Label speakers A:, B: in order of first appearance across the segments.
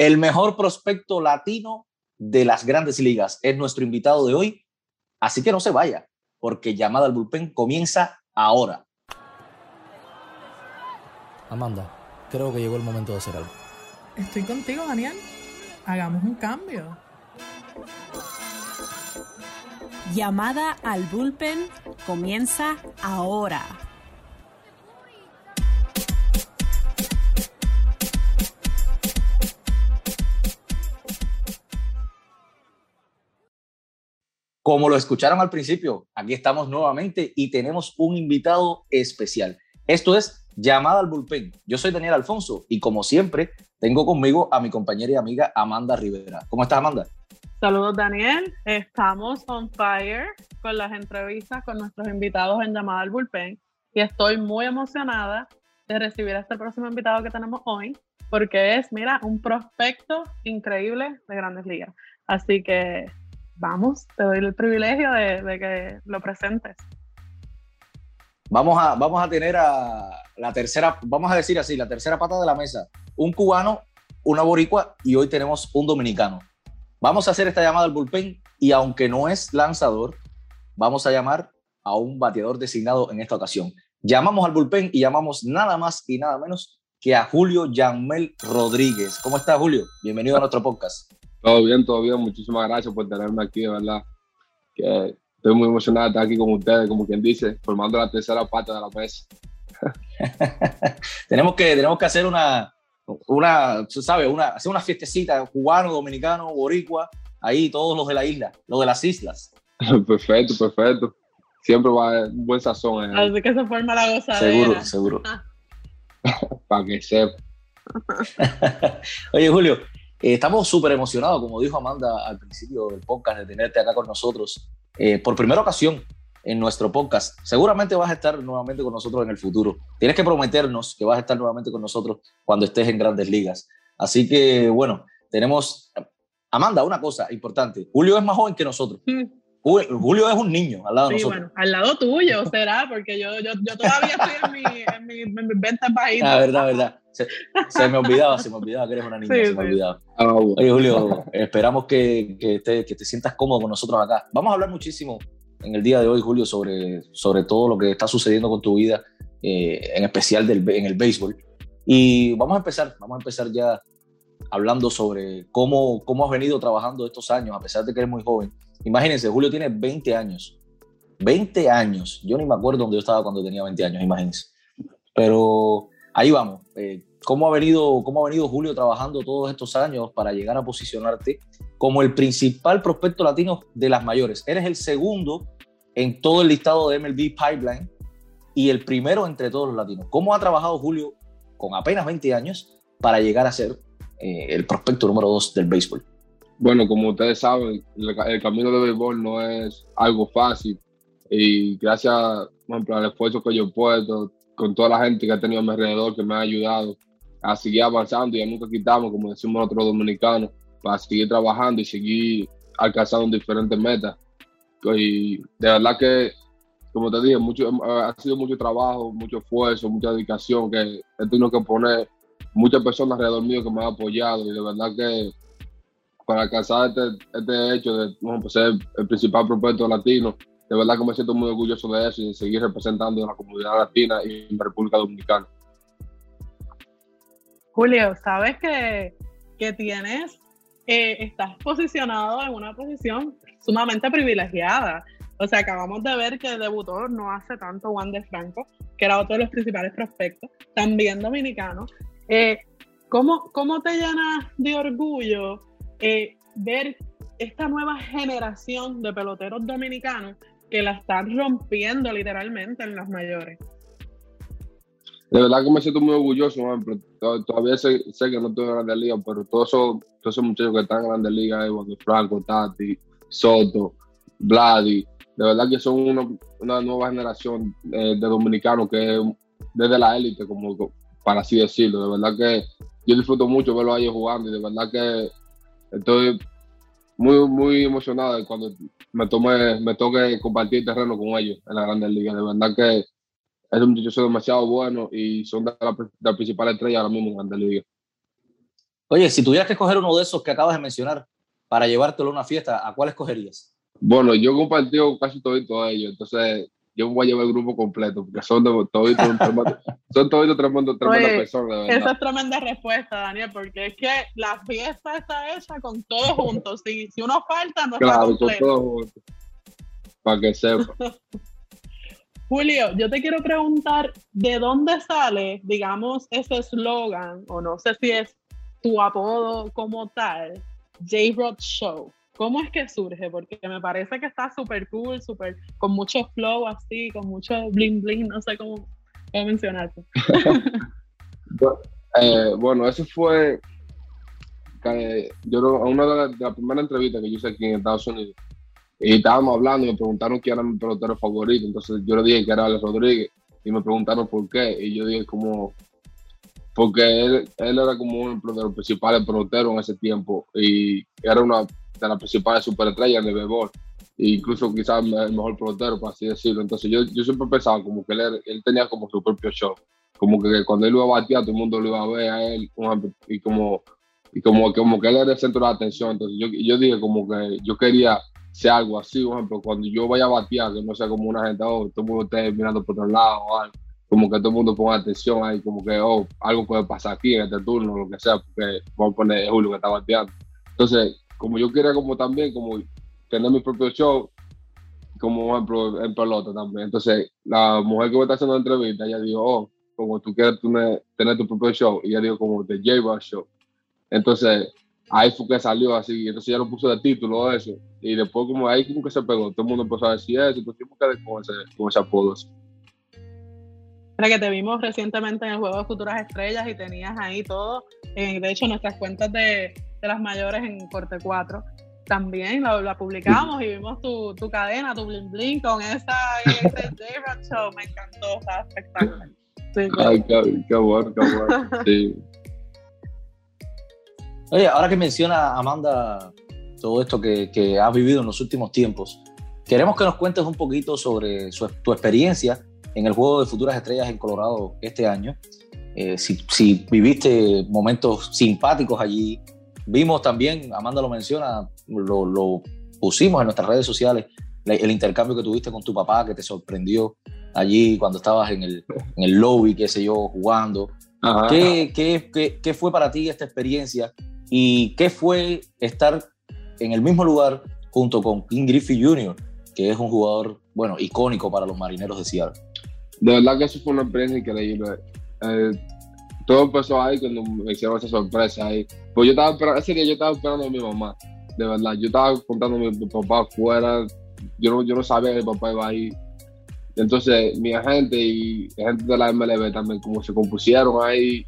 A: El mejor prospecto latino de las grandes ligas es nuestro invitado de hoy. Así que no se vaya, porque llamada al bullpen comienza ahora.
B: Amanda, creo que llegó el momento de hacer algo.
C: Estoy contigo, Daniel. Hagamos un cambio.
D: Llamada al bullpen comienza ahora.
A: Como lo escucharon al principio, aquí estamos nuevamente y tenemos un invitado especial. Esto es Llamada al Bullpen. Yo soy Daniel Alfonso y como siempre tengo conmigo a mi compañera y amiga Amanda Rivera. ¿Cómo estás, Amanda?
C: Saludos, Daniel. Estamos on fire con las entrevistas con nuestros invitados en Llamada al Bullpen y estoy muy emocionada de recibir a este próximo invitado que tenemos hoy porque es, mira, un prospecto increíble de Grandes Ligas. Así que vamos, te doy el privilegio de, que lo presentes.
A: Vamos a, vamos a tener a la tercera, vamos a decir así, la tercera pata de la mesa. Un cubano, una boricua y hoy tenemos un dominicano. Vamos a hacer esta llamada al bullpen y aunque no es lanzador, vamos a llamar a un bateador designado en esta ocasión. Llamamos al bullpen y llamamos nada más y nada menos que a Julio Yamel Rodríguez. ¿Cómo está Julio? Bienvenido a nuestro podcast.
E: Todo bien, todo bien. Muchísimas gracias por tenerme aquí, de verdad. Que estoy muy emocionado de estar aquí con ustedes, como quien dice, formando la tercera pata de la mesa.
A: tenemos, que, tenemos que hacer una, una, ¿sabes? Una, hacer una fiestecita cubano, dominicano, boricua, ahí todos los de la isla, los de las islas.
E: perfecto, perfecto. Siempre va a haber un buen sazón.
C: Así que se forma la gozadera.
A: Seguro, seguro.
E: Para que sepa.
A: Oye, Julio, eh, estamos súper emocionados, como dijo Amanda al principio del podcast, de tenerte acá con nosotros eh, por primera ocasión en nuestro podcast. Seguramente vas a estar nuevamente con nosotros en el futuro. Tienes que prometernos que vas a estar nuevamente con nosotros cuando estés en grandes ligas. Así que, bueno, tenemos... Amanda, una cosa importante. Julio es más joven que nosotros. Mm. Julio es un niño al lado de nosotros. Bueno,
C: al lado tuyo será, porque yo, yo, yo todavía estoy en mi, en mi, en mi venta
A: La verdad, verdad. Se, me olvidaba, se me olvidaba que eres una niña, se me olvidaba. Ah, Oye, Julio, esperamos que, que, te, que, te, sientas cómodo con nosotros acá. Vamos a hablar muchísimo en el día de hoy, Julio, sobre, sobre todo lo que está sucediendo con tu vida, eh, en especial del, en el béisbol. Y vamos a empezar, vamos a empezar ya hablando sobre cómo, cómo has venido trabajando estos años, a pesar de que eres muy joven Imagínense, Julio tiene 20 años. 20 años. Yo ni me acuerdo dónde yo estaba cuando tenía 20 años, imagínense. Pero ahí vamos. Eh, ¿cómo, ha venido, ¿Cómo ha venido Julio trabajando todos estos años para llegar a posicionarte como el principal prospecto latino de las mayores? Eres el segundo en todo el listado de MLB Pipeline y el primero entre todos los latinos. ¿Cómo ha trabajado Julio con apenas 20 años para llegar a ser eh, el prospecto número 2 del béisbol?
E: Bueno, como ustedes saben, el, camino de béisbol no es algo fácil y gracias, por ejemplo, al esfuerzo que yo he puesto, con toda la gente que ha tenido a mi alrededor, que me ha ayudado a seguir avanzando y a nunca quitamos, como decimos nosotros dominicanos, para seguir trabajando y seguir alcanzando diferentes metas. Y de verdad que, como te dije, mucho, ha sido mucho trabajo, mucho esfuerzo, mucha dedicación que he tenido que poner muchas personas alrededor mío que me han apoyado y de verdad que para alcanzar este, este hecho de ser el principal prospecto latino. De verdad que me siento muy orgulloso de eso y seguir representando a la comunidad latina y en República Dominicana.
C: Julio, sabes que, que tienes, eh, estás posicionado en una posición sumamente privilegiada. O sea, acabamos de ver que debutó no hace tanto Juan de Franco, que era otro de los principales prospectos, también dominicano. Eh, ¿cómo, ¿Cómo te llenas de orgullo eh, ver esta nueva generación de peloteros dominicanos que la están rompiendo literalmente en los mayores.
E: De verdad que me siento muy orgulloso, todavía sé, que no estoy en Grandes Ligas, pero todos esos, muchachos que están en Grandes Ligas, Eduardo Franco, Tati, Soto, Vladi, de verdad que son una, nueva generación eh, de dominicanos que desde la élite, como para así decirlo, de verdad que yo disfruto mucho verlos a jugando y de verdad que Estoy muy, muy emocionado cuando me, tome, me toque compartir terreno con ellos en la Grandes Ligas. De verdad que es un muchacho demasiado bueno y son de las la principales estrellas ahora mismo en Grandes Ligas.
A: Oye, si tuvieras que escoger uno de esos que acabas de mencionar para llevártelo a una fiesta, ¿a cuál escogerías?
E: Bueno, yo compartí casi todo ellos, entonces yo voy a llevar el grupo completo, porque son de, toditos, son toditos tremendas personas.
C: Esa es tremenda respuesta, Daniel, porque es que la fiesta está hecha con todos juntos. Si, si uno falta, no claro, está completo. con todos juntos.
E: Para que sepa.
C: Julio, yo te quiero preguntar, ¿de dónde sale, digamos, ese eslogan, o no sé si es tu apodo como tal, J-Rod Show? ¿Cómo es que surge? Porque me parece que está súper cool, súper, con mucho flow así, con mucho bling bling, no sé cómo, cómo mencionarte.
E: Eh, bueno, eso fue, yo una de las primeras entrevistas que yo hice aquí en Estados Unidos, y estábamos hablando y me preguntaron quién era mi pelotero favorito, entonces yo le dije que era Alex Rodríguez, y me preguntaron por qué, y yo dije como, porque él, él era como uno de los principales peloteros en ese tiempo, y era una de las principales superestrellas de béisbol, e incluso quizás el mejor pelotero, por así decirlo. Entonces yo, yo siempre pensaba como que él, él, tenía como su propio show, como que cuando él iba a batear todo el mundo lo iba a ver a él, y como, y como, como que él era el centro de atención. Entonces yo, yo dije como que yo quería ser algo así, por ejemplo, cuando yo vaya a batear, que no sea como una gente, oh, todo el mundo esté mirando por otro lado o algo como que todo el mundo ponga atención ahí, como que, oh, algo puede pasar aquí en este turno, lo que sea, porque vamos a poner Julio que está bateando. Entonces, como yo quería como también como tener mi propio show, como ejemplo en pelota también. Entonces, la mujer que me está haciendo la entrevista, ella dijo, oh, como tú quieres tener, tu propio show, y ella dijo como The J Show. Entonces, ahí fue que salió así, entonces ya lo puso de título eso, y después como ahí como que se pegó, todo el mundo empezó a decir eso, entonces yo me quedé con ese, con ese apodo. Así.
C: que te vimos recientemente en el Juego de Futuras Estrellas y tenías ahí todo, de hecho nuestras cuentas de, de las mayores en Corte 4. También la, publicamos y vimos tu, tu, cadena, tu bling bling con esa ese J-Rock Show. Me encantó, estaba espectacular. Sí, Ay, qué, qué, bueno, qué bueno. Sí.
A: Oye, ahora que menciona Amanda todo esto que, que has vivido en los últimos tiempos, queremos que nos cuentes un poquito sobre su, tu experiencia en el juego de futuras estrellas en Colorado este año. Eh, si, si, viviste momentos simpáticos allí, Vimos también, Amanda lo menciona, lo, pusimos en nuestras redes sociales, el intercambio que tuviste con tu papá, que te sorprendió allí cuando estabas en el, en el lobby, qué sé yo, jugando. ¿Qué, qué, qué, fue para ti esta experiencia y qué fue estar en el mismo lugar junto con King Griffey Jr., que es un jugador, bueno, icónico para los marineros de Seattle?
E: De verdad que eso fue una experiencia increíble. Eh, todo empezó ahí cuando me hicieron esa sorpresa ahí. Pues yo estaba esperando, ese día yo estaba esperando a mi mamá, de verdad. Yo estaba contando a mi papá afuera, yo no, yo no sabía que mi papá iba ahí. Entonces, mi agente y gente de la MLB también, como se compusieron ahí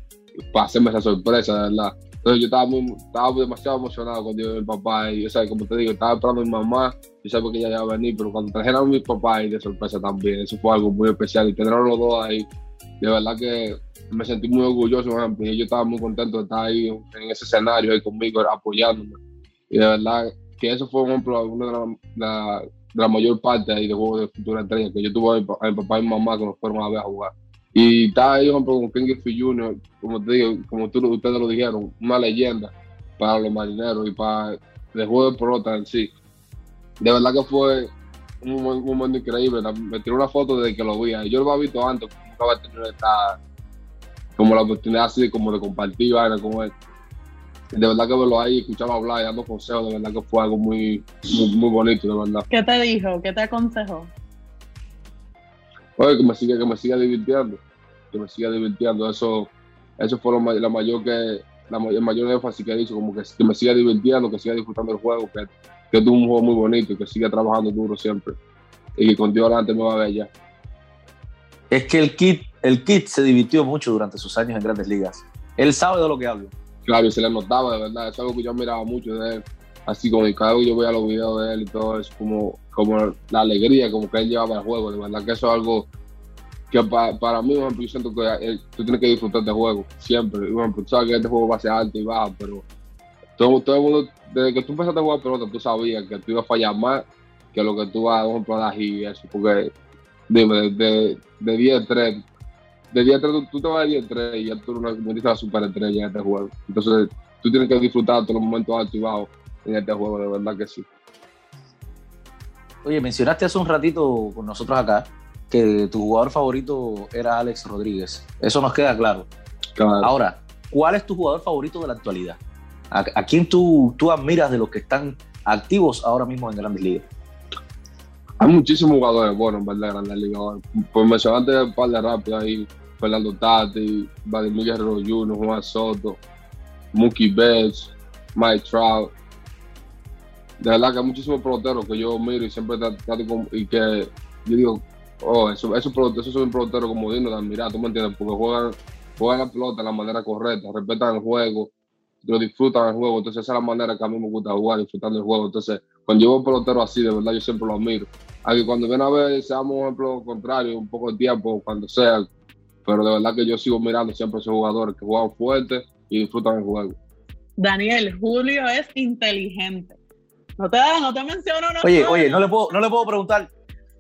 E: para hacerme esa sorpresa, de verdad. Entonces, yo estaba, muy, estaba demasiado emocionado cuando yo vi a mi papá. Y, o sea, como te digo, estaba esperando a mi mamá. Yo sabía que ella iba a venir, pero cuando trajeron a mi papá ahí de sorpresa también, eso fue algo muy especial. Y tener los dos ahí, de verdad que me sentí muy orgulloso, y yo estaba muy contento de estar ahí en ese escenario ahí conmigo, apoyándome. Y de verdad que eso fue, una de la, la, mayor parte ahí de juego de futura estrella, que yo tuve a mi, papá y mi mamá que nos fueron a ver a jugar. Y estaba ahí, por con Ken Griffey Jr., como te digo, como tú, ustedes lo dijeron, una leyenda para los marineros y para el juego de pelota en sí. De verdad que fue un, momento increíble. Me tiró una foto desde que lo vi. Yo lo había visto antes, nunca esta como la oportunidad así como de compartir vaina con él. De verdad que verlo ahí, escucharlo hablar y dando consejos, de verdad que fue algo muy, muy, bonito, de verdad.
C: ¿Qué te dijo? ¿Qué te aconsejó?
E: Oye, que me siga, que me siga divirtiendo, que me siga divirtiendo. Eso, eso fue la mayor que, la mayor, el mayor énfasis que he dicho, como que, que, me siga divirtiendo, que siga disfrutando el juego, que, que es un juego muy bonito que siga trabajando duro siempre. Y que con Dios adelante me va a ver ya.
A: Es que el kit el Kit se divirtió mucho durante sus años en grandes ligas. Él sabe de lo que hablo.
E: Claro, y se le notaba, de verdad. Es algo que yo miraba mucho de él. Así como cada vez yo veía los videos de él y todo eso, como, como la alegría como que él llevaba el juego. De verdad que eso es algo que para, mí, yo siento que eh, tú tienes que disfrutar de juego, siempre. Bueno, sabes que este juego va a ser alto y bajo, pero todo, todo el mundo, desde que tú empezaste a jugar pelota, tú sabías que tú ibas a fallar más que lo que tú vas a, a dar y eso. Porque, dime, de, de 10 de día 3 tú, te vas a día 3 y ya tú eres una, una superestrella en este juego. Entonces, tú tienes que disfrutar todos los momentos altos y bajos en este juego, de verdad que sí.
A: Oye, mencionaste hace un ratito con nosotros acá que tu jugador favorito era Alex Rodríguez. Eso nos queda claro. Ahora, ¿cuál es tu jugador favorito de la actualidad? ¿A, quién tú, tú admiras de los que están activos ahora mismo en Grandes Ligas?
E: Hay muchísimos jugadores buenos, ¿verdad? Grandes Ligas. Pues mencionaste un par de rápidos ahí. Fernando Tati, Vladimir Guerrero Jr., Juan Soto, Mookie Betts, Mike Trout. De verdad que hay muchísimos peloteros que yo miro y siempre trato y que yo digo, oh, esos eso, eso son peloteros como digno de admirar, ¿tú me entiendes? Porque juegan, juegan la pelota de la manera correcta, respetan el juego, lo disfrutan el juego. Entonces, esa es la manera que a mí me gusta jugar, disfrutando el juego. Entonces, cuando yo veo un pelotero así, de verdad, yo siempre lo admiro. Aunque cuando viene a ver, seamos un ejemplo contrario, un poco de tiempo, cuando sea, pero de verdad que yo sigo mirando siempre a esos jugadores que juegan fuerte y disfrutan el juego.
C: Daniel, Julio es inteligente. No te, no te menciono. No
A: oye, oye, no le, puedo, no le puedo preguntar.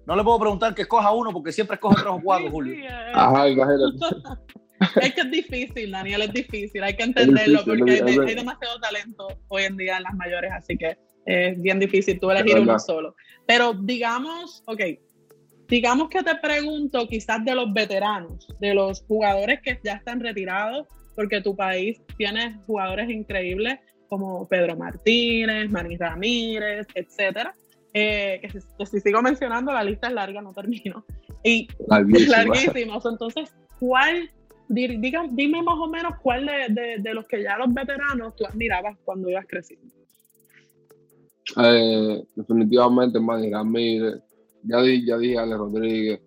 A: No le puedo preguntar que escoja uno porque siempre escoge tres o cuatro, Julio. Eh.
E: Ajá,
C: es que es difícil, Daniel, es difícil. Hay que entenderlo porque hay, demasiado talento hoy en día en las mayores, así que es bien difícil tú elegir uno solo. Pero digamos, ok, digamos que te pregunto quizás de los veteranos, de los jugadores que ya están retirados, porque tu país tiene jugadores increíbles como Pedro Martínez, Manny Ramírez, etcétera. Eh, que, si, sigo mencionando, la lista es larga, no termino. Y es larguísimo. Entonces, ¿cuál, diga, dime más o menos cuál de, de, los que ya los veteranos tú admirabas cuando ibas creciendo?
E: Eh, definitivamente Manny Ramírez, ya, di, ya dije Ale Rodríguez,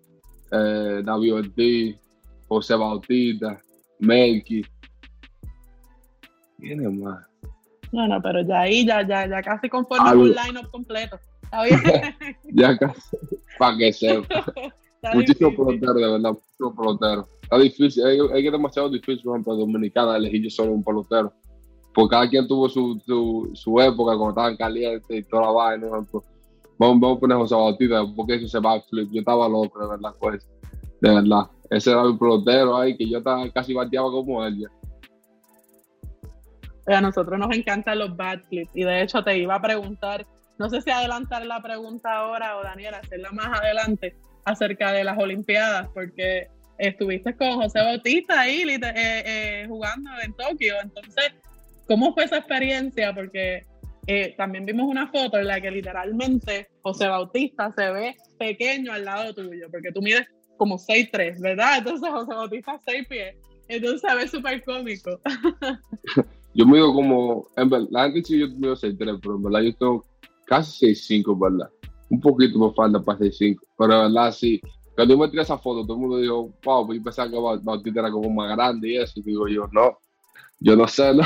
E: eh, David Ortiz, José Bautista, Melky.
C: Tiene más. No, no, pero ya ahí, ya, ya, ya casi conforme un line-up completo. Está bien.
E: ya casi, para que sepa. Muchísimo pelotero, de verdad, muchísimo pelotero. Está difícil, es, es demasiado difícil, por ejemplo, Dominicana elegir yo solo un pelotero. Porque cada quien tuvo su, su, época cuando estaban calientes y toda la vaina, ejemplo Vamos, vamos a poner José Bautista, porque eso se va a. Yo estaba loco, de verdad, pues. De verdad. Ese era mi pelotero ahí, que yo estaba, casi bateaba como él
C: A nosotros nos encantan los bad. Y de hecho te iba a preguntar, no sé si adelantar la pregunta ahora o Daniel, hacerla más adelante acerca de las Olimpiadas, porque estuviste con José Bautista ahí eh, eh, jugando en Tokio. Entonces, ¿cómo fue esa experiencia? Porque eh, también vimos una foto en la que literalmente José Bautista se ve pequeño al lado tuyo, porque tú mides como 6'3, ¿verdad? Entonces José Bautista 6 pies. Entonces se ve súper cómico.
E: yo mido como, en verdad, la gente sí yo mido 6'3, pero en verdad yo tengo casi 6'5, ¿verdad? Un poquito me falta para 6'5, pero en verdad sí. Cuando yo me tiré esa foto, todo el mundo dijo, wow, yo pensaba que Bautista era como más grande y eso, y digo yo, no, yo no sé, no,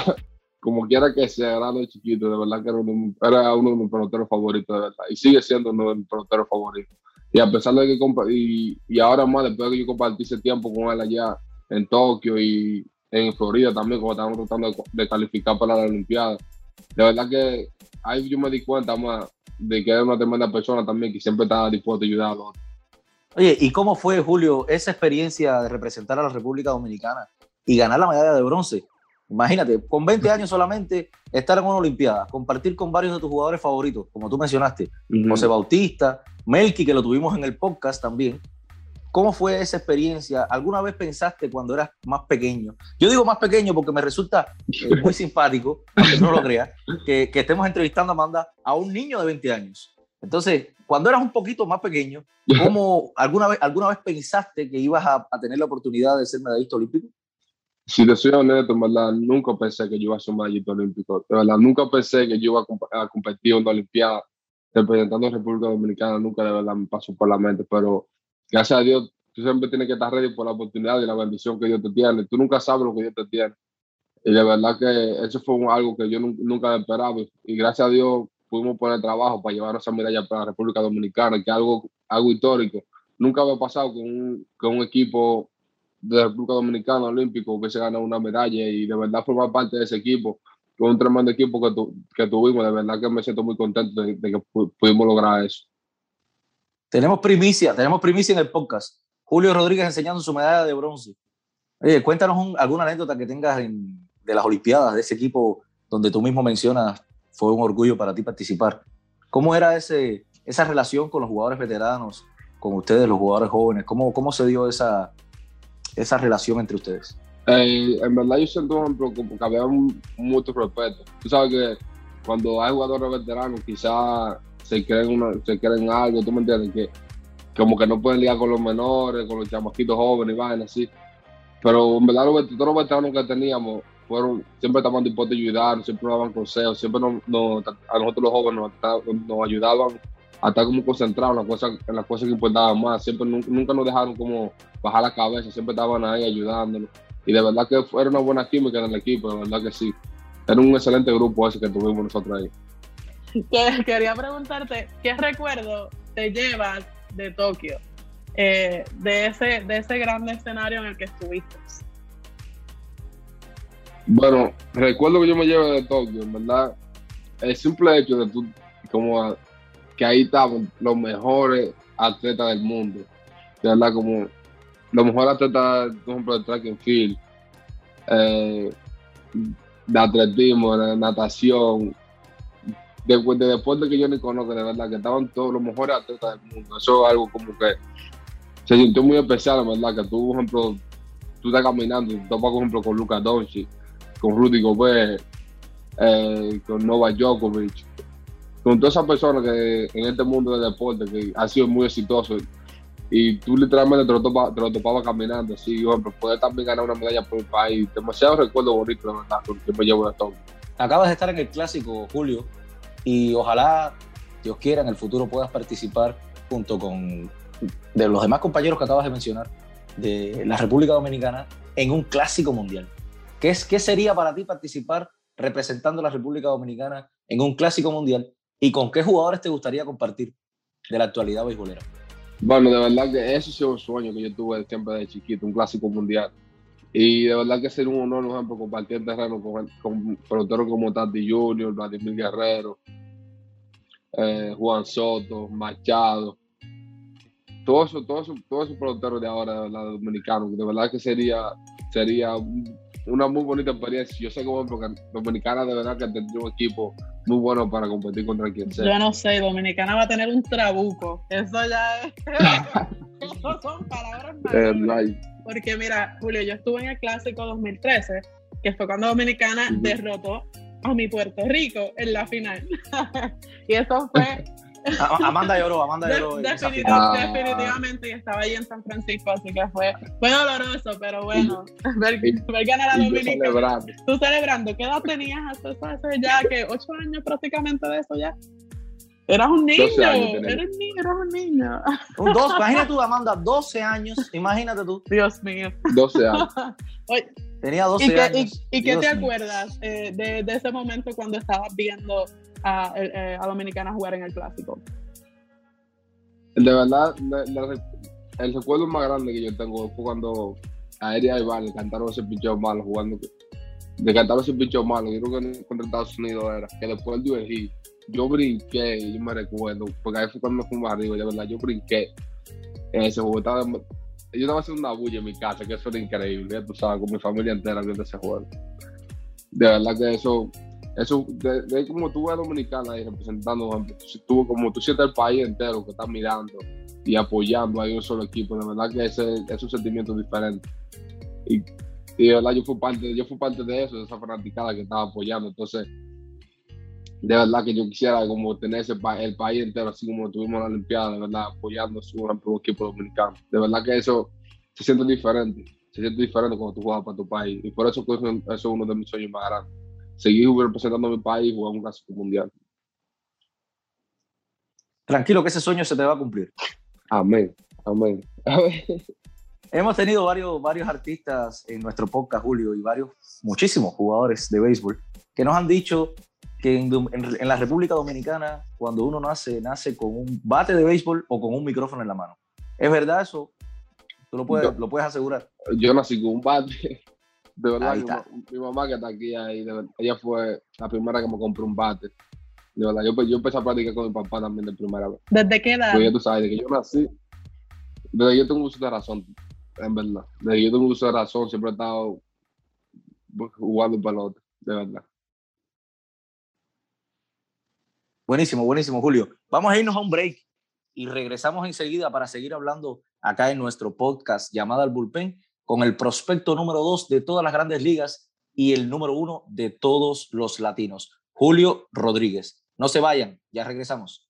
E: como quiera que sea, grande chiquito, de verdad que era uno, era uno de mis peloteros favoritos, de verdad. Y sigue siendo uno de mis peloteros favoritos. Y a pesar de que y, y ahora más, después de que yo compartí ese tiempo con él allá en Tokio y en Florida también, como estábamos tratando de, calificar para la Olimpiada, de verdad que ahí yo me di cuenta más de que era una tremenda persona también que siempre estaba dispuesto a ayudar a los
A: Oye, ¿y cómo fue, Julio, esa experiencia de representar a la República Dominicana y ganar la medalla de bronce? Imagínate, con 20 años solamente estar en una Olimpiada, compartir con varios de tus jugadores favoritos, como tú mencionaste, José Bautista, Melky, que lo tuvimos en el podcast también. ¿Cómo fue esa experiencia? ¿Alguna vez pensaste cuando eras más pequeño? Yo digo más pequeño porque me resulta eh, muy simpático, aunque no lo creas, que, que, estemos entrevistando a Amanda a un niño de 20 años. Entonces, cuando eras un poquito más pequeño, ¿cómo alguna vez, alguna vez pensaste que ibas a, a tener la oportunidad de ser medallista olímpico?
E: Si te soy honesto, verdad, nunca pensé que yo iba a ser un medallista olímpico. Verdad, nunca pensé que yo iba a, competir en la Olimpiada representando a República Dominicana. Nunca de verdad me pasó por la mente. Pero gracias a Dios, tú siempre tienes que estar ready por la oportunidad y la bendición que Dios te tiene. Tú nunca sabes lo que Dios te tiene. Y de verdad que eso fue algo que yo nunca esperaba. Y gracias a Dios pudimos poner trabajo para llevar esa medalla para la República Dominicana, que es algo, algo histórico. Nunca había pasado con un, con un equipo de República Dominicana Olímpico que se gana una medalla y de verdad formar parte de ese equipo. Fue un tremendo equipo que, que tuvimos, de verdad que me siento muy contento de, que pudimos lograr eso.
A: Tenemos primicia, tenemos primicia en el podcast. Julio Rodríguez enseñando su medalla de bronce. Oye, cuéntanos alguna anécdota que tengas de las Olimpiadas, de ese equipo donde tú mismo mencionas, fue un orgullo para ti participar. ¿Cómo era ese, esa relación con los jugadores veteranos, con ustedes, los jugadores jóvenes? ¿Cómo, cómo se dio esa, esa relación entre ustedes?
E: Eh, en verdad yo siento como que había mucho respeto. Tú sabes que cuando hay jugadores veteranos quizás se creen, una, se creen algo, tú me entiendes, que como que no pueden lidiar con los menores, con los chamaquitos jóvenes y vainas así. Pero en verdad los, todos los veteranos que teníamos fueron, siempre estaban dispuestos a ayudar, siempre nos daban consejos, siempre nos, a nosotros los jóvenes nos, ayudaban a estar como concentrados en las cosas, en las cosas que importaban más. Siempre nunca, nos dejaron como bajar la cabeza, siempre estaban ahí ayudándonos. Y de verdad que fue una buena química en el equipo, de verdad que sí. Era un excelente grupo ese que tuvimos nosotros ahí.
C: Quería preguntarte, ¿qué recuerdo te llevas de Tokio? Eh, de, ese, de ese gran escenario en el que estuviste.
E: Bueno, recuerdo que yo me llevo de Tokio, en verdad, el simple hecho de tú, como que ahí estaban los mejores atletas del mundo, de verdad, como los mejores atletas, por ejemplo, de track and field, eh, de atletismo, de natación, de, de deporte que yo ni conozco, de verdad, que estaban todos los mejores atletas del mundo. Eso es algo como que se sintió muy especial, ¿verdad? Que tú, por ejemplo, tú estás caminando y topas, por ejemplo, con Lucas Doncic, con Rudy Gobert, eh, con Novak Djokovic, con todas esas personas que en este mundo del deporte que ha sido muy exitoso y tú literalmente te lo, topabas caminando así, ejemplo, poder también ganar una medalla por el país, demasiado recuerdo bonito, de verdad, porque me llevo de todo.
A: Acabas de estar en el clásico, Julio, y ojalá, Dios quiera, en el futuro puedas participar junto con de los demás compañeros que acabas de mencionar de la República Dominicana en un clásico mundial. ¿Qué, es, qué sería para ti participar representando a la República Dominicana en un clásico mundial y con qué jugadores te gustaría compartir de la actualidad beisbolera?
E: Bueno, de verdad que eso es un sueño que yo tuve siempre de chiquito, un clásico mundial. Y de verdad que sería un honor, por ejemplo, compartir terreno con, con peloteros como Tati Junior, Vladimir Guerrero, eh, Juan Soto, Machado, todo eso, todo eso, todo esos peloteros de ahora, la dominicano, de verdad que sería, sería una muy bonita experiencia. Yo sé que Dominicana de verdad que tendría un equipo muy bueno para competir contra quien sea.
C: Yo no sé, Dominicana va a tener un trabuco. Eso ya es. Eso son palabras mayores. Porque mira, Julio, yo estuve en el clásico 2013, que fue cuando Dominicana derrotó a mi Puerto Rico en la final. y eso fue
A: Amanda lloró, Amanda lloró.
C: definitivamente, y estaba ahí en San Francisco, así que fue, fue doloroso, pero bueno, ver, ganar a Dominica. Tú celebrando, ¿qué edad tenías hasta hace ya que ocho años prácticamente de eso ya? Eras un niño, eras un niño, eras un niño.
A: Un dos, imagínate tú, Amanda, 12 años, imagínate tú.
C: Dios mío.
E: 12 años.
A: Tenía 12 años.
C: ¿Y, qué te acuerdas eh, de, de, ese momento cuando estabas viendo a, eh, a Dominicana jugar en el clásico?
E: De verdad, el recuerdo más grande que yo tengo fue cuando Aérea y Vale cantaron ese picheo malo jugando. De cantar ese picheo malo, yo creo que contra Estados Unidos era, que después del UEG, yo brinqué, yo me recuerdo, porque ahí fue cuando me fui arriba, de verdad, yo brinqué en ese juego. Estaba, yo estaba haciendo una bulla en mi casa, que eso era increíble, tú sabes, con mi familia entera viendo ese juego. De verdad que eso eso, de, como tú ves Dominicana ahí representando, tú, como tú sientes el país entero que está mirando y apoyando a un solo equipo, de verdad que ese es un sentimiento diferente. Y, de verdad yo fui parte, yo fui parte de eso, de esa fanaticada que estaba apoyando. Entonces, de verdad que yo quisiera como tener ese el país entero, así como tuvimos la Olimpiada, de verdad, apoyando a su equipo dominicano. De verdad que eso se siente diferente, se siente diferente cuando tú juegas para tu país. Y por eso, pues, eso es uno de mis sueños más grandes seguir representando a mi país y jugar un clásico mundial.
A: Tranquilo que ese sueño se te va a cumplir.
E: Amén, amén.
A: Hemos tenido varios, varios artistas en nuestro podcast, Julio, y varios, muchísimos jugadores de béisbol que nos han dicho que en, en, la República Dominicana, cuando uno nace, nace con un bate de béisbol o con un micrófono en la mano. ¿Es verdad eso? ¿Tú lo puedes, lo puedes asegurar?
E: Yo nací con un bate de verdad, mi, mamá que está aquí ahí, ella fue la primera que me compró un bate. De verdad, yo, yo empecé a practicar con mi papá también de primera vez.
C: ¿Desde qué edad?
E: Porque tú sabes, de que yo nací, desde que yo tengo uso de razón, en verdad. Yo tengo uso razón, siempre he estado jugando pelota, de verdad.
A: Buenísimo, buenísimo, Julio. Vamos a irnos a un break y regresamos enseguida para seguir hablando acá en nuestro podcast llamada al bullpen con el prospecto número dos de todas las grandes ligas y el número uno de todos los latinos, Julio Rodríguez. No se vayan, ya regresamos.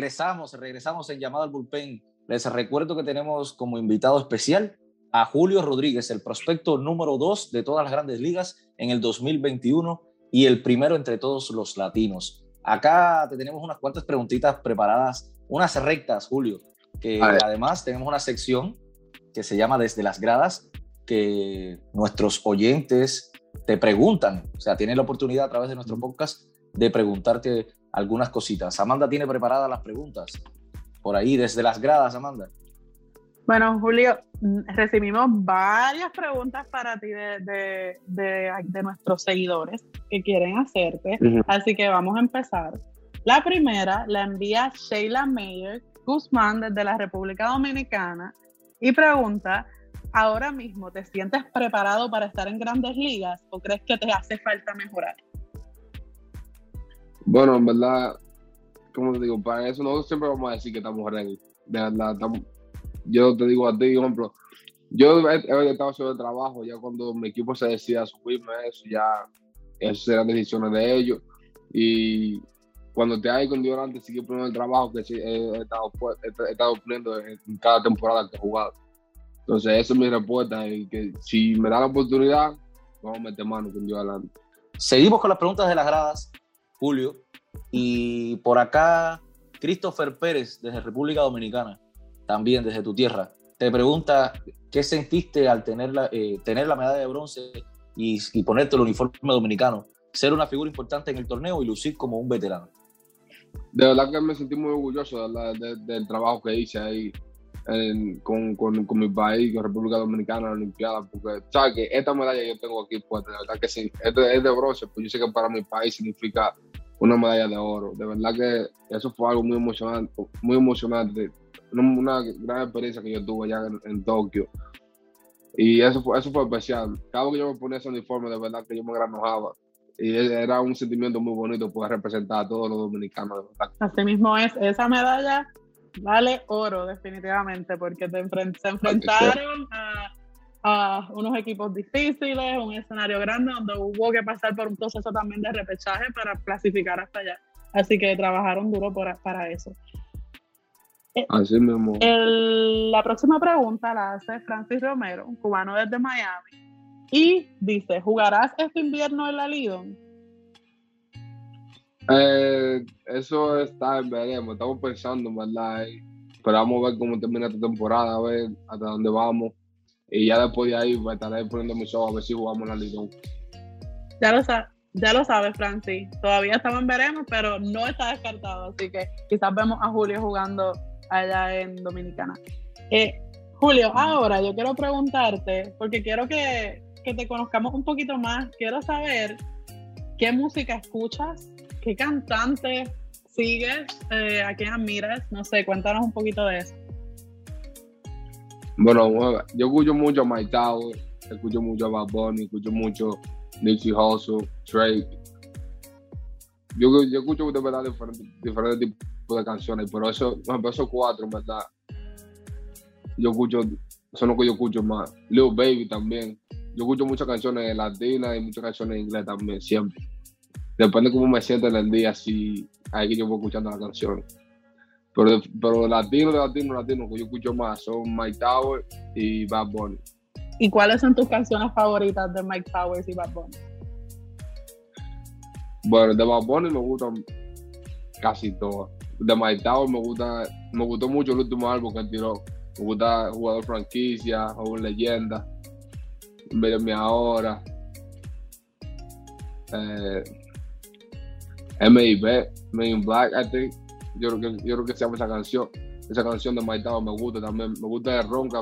A: Regresamos, regresamos en llamada al bullpen. Les recuerdo que tenemos como invitado especial a Julio Rodríguez, el prospecto número dos de todas las grandes ligas en el 2021 y el primero entre todos los latinos. Acá te tenemos unas cuantas preguntitas preparadas, unas rectas, Julio, que además tenemos una sección que se llama Desde las Gradas, que nuestros oyentes te preguntan, o sea, tienen la oportunidad a través de nuestro podcast de preguntarte algunas cositas. Amanda tiene preparadas las preguntas por ahí, desde las gradas, Amanda.
C: Bueno, Julio, recibimos varias preguntas para ti de, nuestros seguidores que quieren hacerte, así que vamos a empezar. La primera la envía Sheila Mayer Guzmán desde la República Dominicana y pregunta, ¿ahora mismo te sientes preparado para estar en grandes ligas o crees que te hace falta mejorar?
E: Bueno, en verdad, como te digo, para eso nosotros siempre vamos a decir que estamos ready. De verdad, yo te digo a ti, ejemplo, yo he, estado haciendo el trabajo, ya cuando mi equipo se decida subirme eso, ya esas serán decisiones de ellos. Y cuando te hay con Dios antes, sigue poniendo el trabajo que he estado, he estado poniendo en cada temporada que he jugado. Entonces, esa es mi respuesta. Y que si me da la oportunidad, vamos a meter mano con Dios adelante.
A: Seguimos con las preguntas de las gradas. Julio. Y por acá, Christopher Pérez, desde República Dominicana, también desde tu tierra, te pregunta qué sentiste al tener la, eh, tener la medalla de bronce y, ponerte el uniforme dominicano, ser una figura importante en el torneo y lucir como un veterano.
E: De verdad que me sentí muy orgulloso del trabajo que hice ahí con, con, con, mi país, con República Dominicana, la Olimpiada, porque sabes que esta medalla yo tengo aquí pues de verdad que sí, es de, es de bronce, pues yo sé que para mi país significa una medalla de oro. De verdad que eso fue algo muy emocionante, muy emocionante, una, gran experiencia que yo tuve allá en, Tokio. Y eso fue, eso fue especial. Cada vez que yo me ponía ese uniforme, de verdad que yo me granojaba. Y era un sentimiento muy bonito poder representar a todos los dominicanos.
C: Así mismo es, esa medalla vale oro definitivamente, porque se enfrentaron a, unos equipos difíciles, un escenario grande donde hubo que pasar por un proceso también de repechaje para clasificar hasta allá. Así que trabajaron duro para eso.
E: Eh, Así mismo.
C: la próxima pregunta la hace Francis Romero, un cubano desde Miami. Y dice, ¿jugarás este invierno en la Lidon?
E: Eh, eso está en veremos, estamos pensando, ¿verdad? Pero vamos a ver cómo termina esta temporada, a ver hasta dónde vamos. Y ya después de ahí pues, estaré poniendo mis ojos a ver si jugamos la Lidón.
C: Ya lo, ya lo sabes, Francis. Todavía estamos en veremos, pero no está descartado. Así que quizás vemos a Julio jugando allá en Dominicana. Eh, Julio, ahora yo quiero preguntarte, porque quiero que, que te conozcamos un poquito más. Quiero saber qué música escuchas ¿Qué cantante sigues? Eh, ¿A quién admiras? No sé, cuéntanos un poquito de eso.
E: Bueno, yo escucho mucho a Mike Tower, escucho mucho a Bad Bunny, escucho mucho Nipsey Hussle, Drake. Yo, yo escucho de verdad diferentes, tipos de canciones, pero eso, esos cuatro, verdad, yo escucho, son los que yo escucho más. Lil Baby también. Yo escucho muchas canciones latinas y muchas canciones en inglés también, siempre depende de cómo me siento en el día, si hay que yo voy escuchando la canción. Pero, pero latino, de latino, latino, que yo escucho más son Mike Towers y Bad Bunny.
C: ¿Y cuáles son tus canciones favoritas de Mike Towers y Bad Bunny?
E: Bueno, de Bad Bunny me gustan casi todas. De Mike Towers me gusta, me gustó mucho el último álbum que tiró. Me gusta Jugador Franquicia, Joven Leyenda, Verme Ahora. Eh, M.I.B. Men in Black, I think. Yo creo que, yo creo que se llama esa canción. Esa canción de Mike me gusta también. Me gusta el ronca,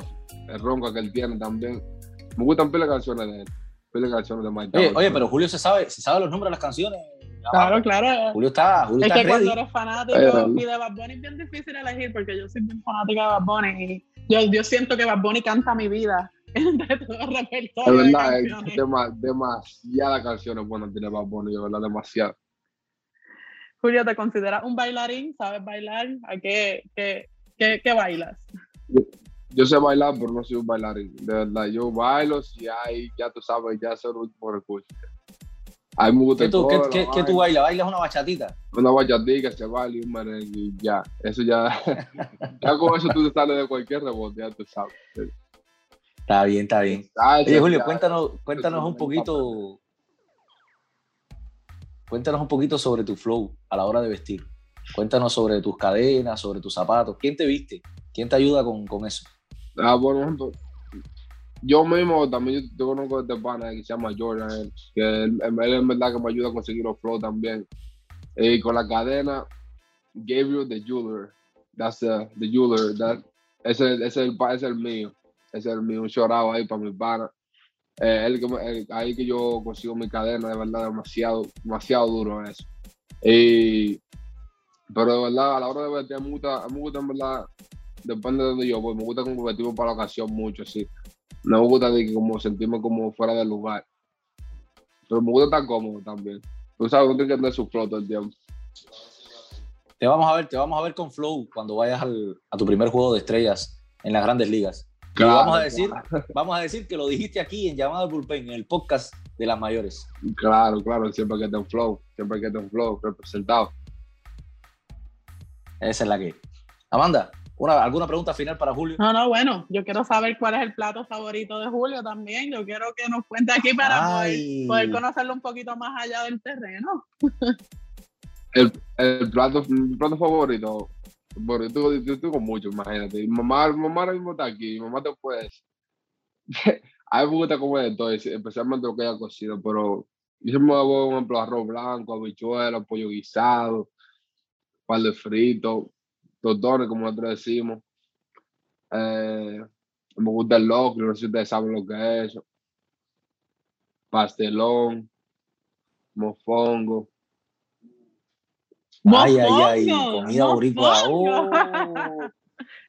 E: el ronca que él tiene también. Me gustan pila canciones de él. Pila canciones de Mike
A: Oye, oye, pero Julio se sabe, se sabe los nombres de las canciones.
C: Claro, claro.
A: Julio está, Julio
C: es
A: está
C: que cuando eres fanático y de Bad Bunny es bien difícil elegir porque yo soy bien fanática de Bad Bunny y yo, yo siento que Bad Bunny canta mi vida entre todo el repertorio.
E: Es verdad, es tema, demasiadas canciones buenas tiene Bad Bunny, de verdad, demasiado.
C: Julio, ¿te consideras un bailarín? ¿Sabes bailar? ¿A qué, qué, qué, qué bailas?
E: Yo, sé bailar, pero no soy un bailarín. De verdad, yo bailo si hay, ya tú sabes, ya soy el último recurso.
A: Hay ¿Qué, tú, ¿qué, qué, ¿Qué, tú bailas? ¿Bailas una bachatita?
E: Una bachatita, se baila y un merengue y ya. Eso ya. ya con eso tú te sales de cualquier rebote, ya tú sabes.
A: Está bien, está bien. Oye, Julio, cuéntanos, cuéntanos un poquito Cuéntanos un poquito sobre tu flow a la hora de vestir. Cuéntanos sobre tus cadenas, sobre tus zapatos. ¿Quién te viste? ¿Quién te ayuda con, con eso?
E: Ah, bueno, yo mismo también yo, conozco a este pana que se llama Jordan, que él, en verdad que me ayuda a conseguir los flow también. Y con la cadena, Gabriel the Jeweler. That's the, the jeweler. That, ese, ese, es el, ese es el mío. Ese es el mío. Un chorado ahí para mi pana. Eh, ahí que yo consigo mi cadena, de verdad, demasiado, demasiado duro eso. Y, pero de verdad, a la hora de vestir, me gusta, me gusta en verdad, depende de donde yo voy, me gusta como vestirme para la ocasión mucho, sí. No me gusta de que como sentirme como fuera del lugar. Pero me gusta estar cómodo también. Tú sabes, uno tiene que tener su flow todo el tiempo.
A: Te vamos a ver, te vamos a ver con flow cuando vayas a tu primer juego de estrellas en las grandes ligas vamos, a decir, vamos a decir que lo dijiste aquí en Llamada Bullpen, en el podcast de las mayores.
E: Claro, claro, siempre que esté un flow, siempre que esté un flow representado.
A: Esa es la que. Amanda, una, ¿alguna pregunta final para Julio?
C: No, no, bueno, yo quiero saber cuál es el plato favorito de Julio también. Yo quiero que nos cuente aquí para poder, conocerlo un poquito más allá del terreno.
E: El, el plato, mi plato favorito, bueno, yo tengo, mucho, imagínate. Mi mamá, mamá ahora mismo está aquí, mi mamá te puede A mí me gusta comer de todo, especialmente lo que haya cocido, pero yo siempre hago, por ejemplo, arroz blanco, habichuelas, pollo guisado, par de frito, totones, como nosotros decimos. Eh, me gusta el locro, no sé si ustedes saben lo que es eso. Pastelón, mofongo.
A: Ay, ay, ay, comida boricua. Oh.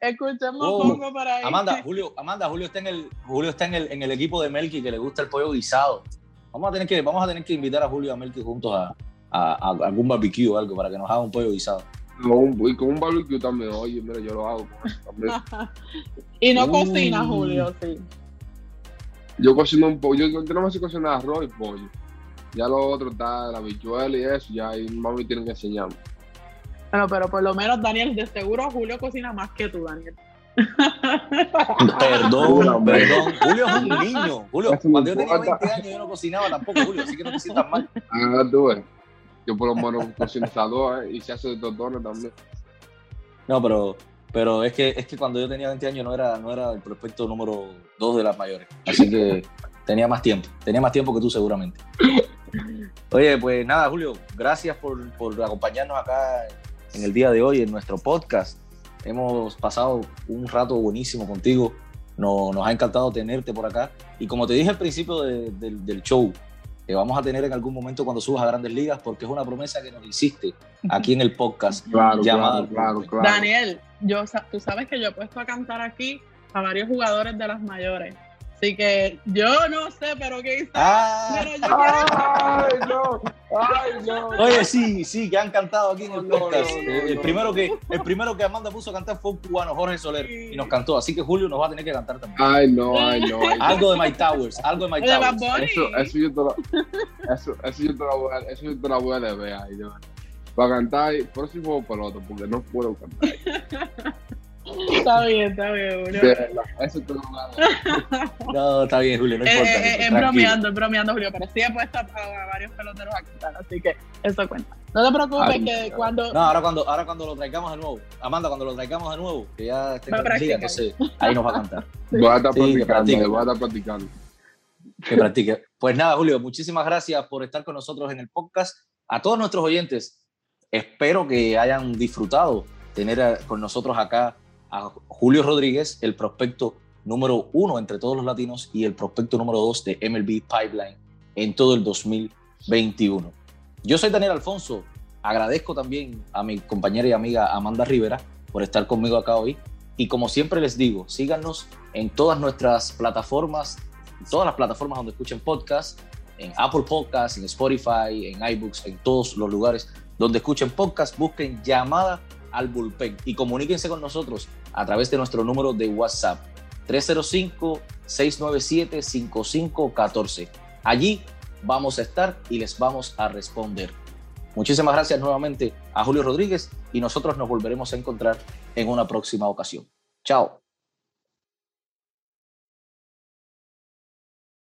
C: Escuchemos oh. para ahí.
A: Amanda, Julio, Amanda, Julio está en el, Julio está en el, en el equipo de Melky que le gusta el pollo guisado. Vamos a tener que, vamos a tener que invitar a Julio y a Melky juntos a, a, algún barbecue o algo para que nos haga un pollo guisado.
E: y con un barbecue también, oye, mira, yo lo hago.
C: y no cocina, Julio, sí.
E: Yo cocino un pollo, yo, no me sé cocinar arroz y pollo. Ya lo otro está la bichuela y eso, ya ahí mami tienen que enseñarme.
C: Bueno, pero por lo menos Daniel, de seguro Julio cocina más que tú, Daniel.
A: Perdón, perdón. Julio es un niño. Julio, cuando yo tenía 20 años yo no cocinaba tampoco, Julio, así que no te sientas mal.
E: Ah, tú. Yo por lo menos cocino ¿eh? y se hace de dones también.
A: No, pero, pero es que es que cuando yo tenía 20 años no era, no era el prospecto número 2 de las mayores. Así que tenía más tiempo. Tenía más tiempo que tú seguramente. Oye, pues nada, Julio, gracias por, por, acompañarnos acá en el día de hoy en nuestro podcast. Hemos pasado un rato buenísimo contigo. Nos, nos ha encantado tenerte por acá. Y como te dije al principio del show, te vamos a tener en algún momento cuando subas a Grandes Ligas, porque es una promesa que nos hiciste aquí en el podcast
E: claro, llamado. Claro, claro,
C: Daniel, yo, tú sabes que yo he puesto a cantar aquí a varios jugadores de las mayores. Así que yo no sé, pero qué ah, pero yo
E: ay, no, ay, no.
A: Oye, sí, sí, que han cantado aquí en el podcast. el, primero que, el primero que Amanda puso a cantar fue un cubano, Jorge Soler, y nos cantó. Así que Julio nos va a tener que cantar también.
E: Ay, no, ay, no.
A: algo de Mike Towers, algo de Mike Towers.
E: Eso, eso yo te lo, eso, eso yo te lo voy a, eso yo te lo voy a deber ahí, yo. Para cantar, próximo pelota, porque no puedo cantar.
C: Está bien, está bien, Julio.
E: Eso
A: No, está bien, Julio, no
C: eh,
A: importa.
C: Eh, es bromeando, es bromeando, Julio, pero sí he puesto a, varios peloteros a cantar, así que eso cuenta. No te preocupes que cuando...
A: No, ahora cuando, ahora cuando lo traigamos de nuevo, Amanda, cuando lo traigamos de nuevo, que ya esté liga, entonces ahí nos va a cantar.
E: Voy a estar practicando, voy a estar practicando.
A: Que practique. Pues nada, Julio, muchísimas gracias por estar con nosotros en el podcast. A todos nuestros oyentes, espero que hayan disfrutado tener con nosotros acá a Julio Rodríguez, el prospecto número uno entre todos los latinos y el prospecto número dos de MLB Pipeline en todo el 2021. Yo soy Daniel Alfonso. Agradezco también a mi compañera y amiga Amanda Rivera por estar conmigo acá hoy. Y como siempre les digo, síganos en todas nuestras plataformas, todas las plataformas donde escuchen podcast, en Apple Podcasts, en Spotify, en iBooks, en todos los lugares donde escuchen podcast, busquen llamada al bullpen y comuníquense con nosotros a través de nuestro número de WhatsApp 305-697-5514. Allí vamos a estar y les vamos a responder. Muchísimas gracias nuevamente a Julio Rodríguez y nosotros nos volveremos a encontrar en una próxima ocasión. Chao.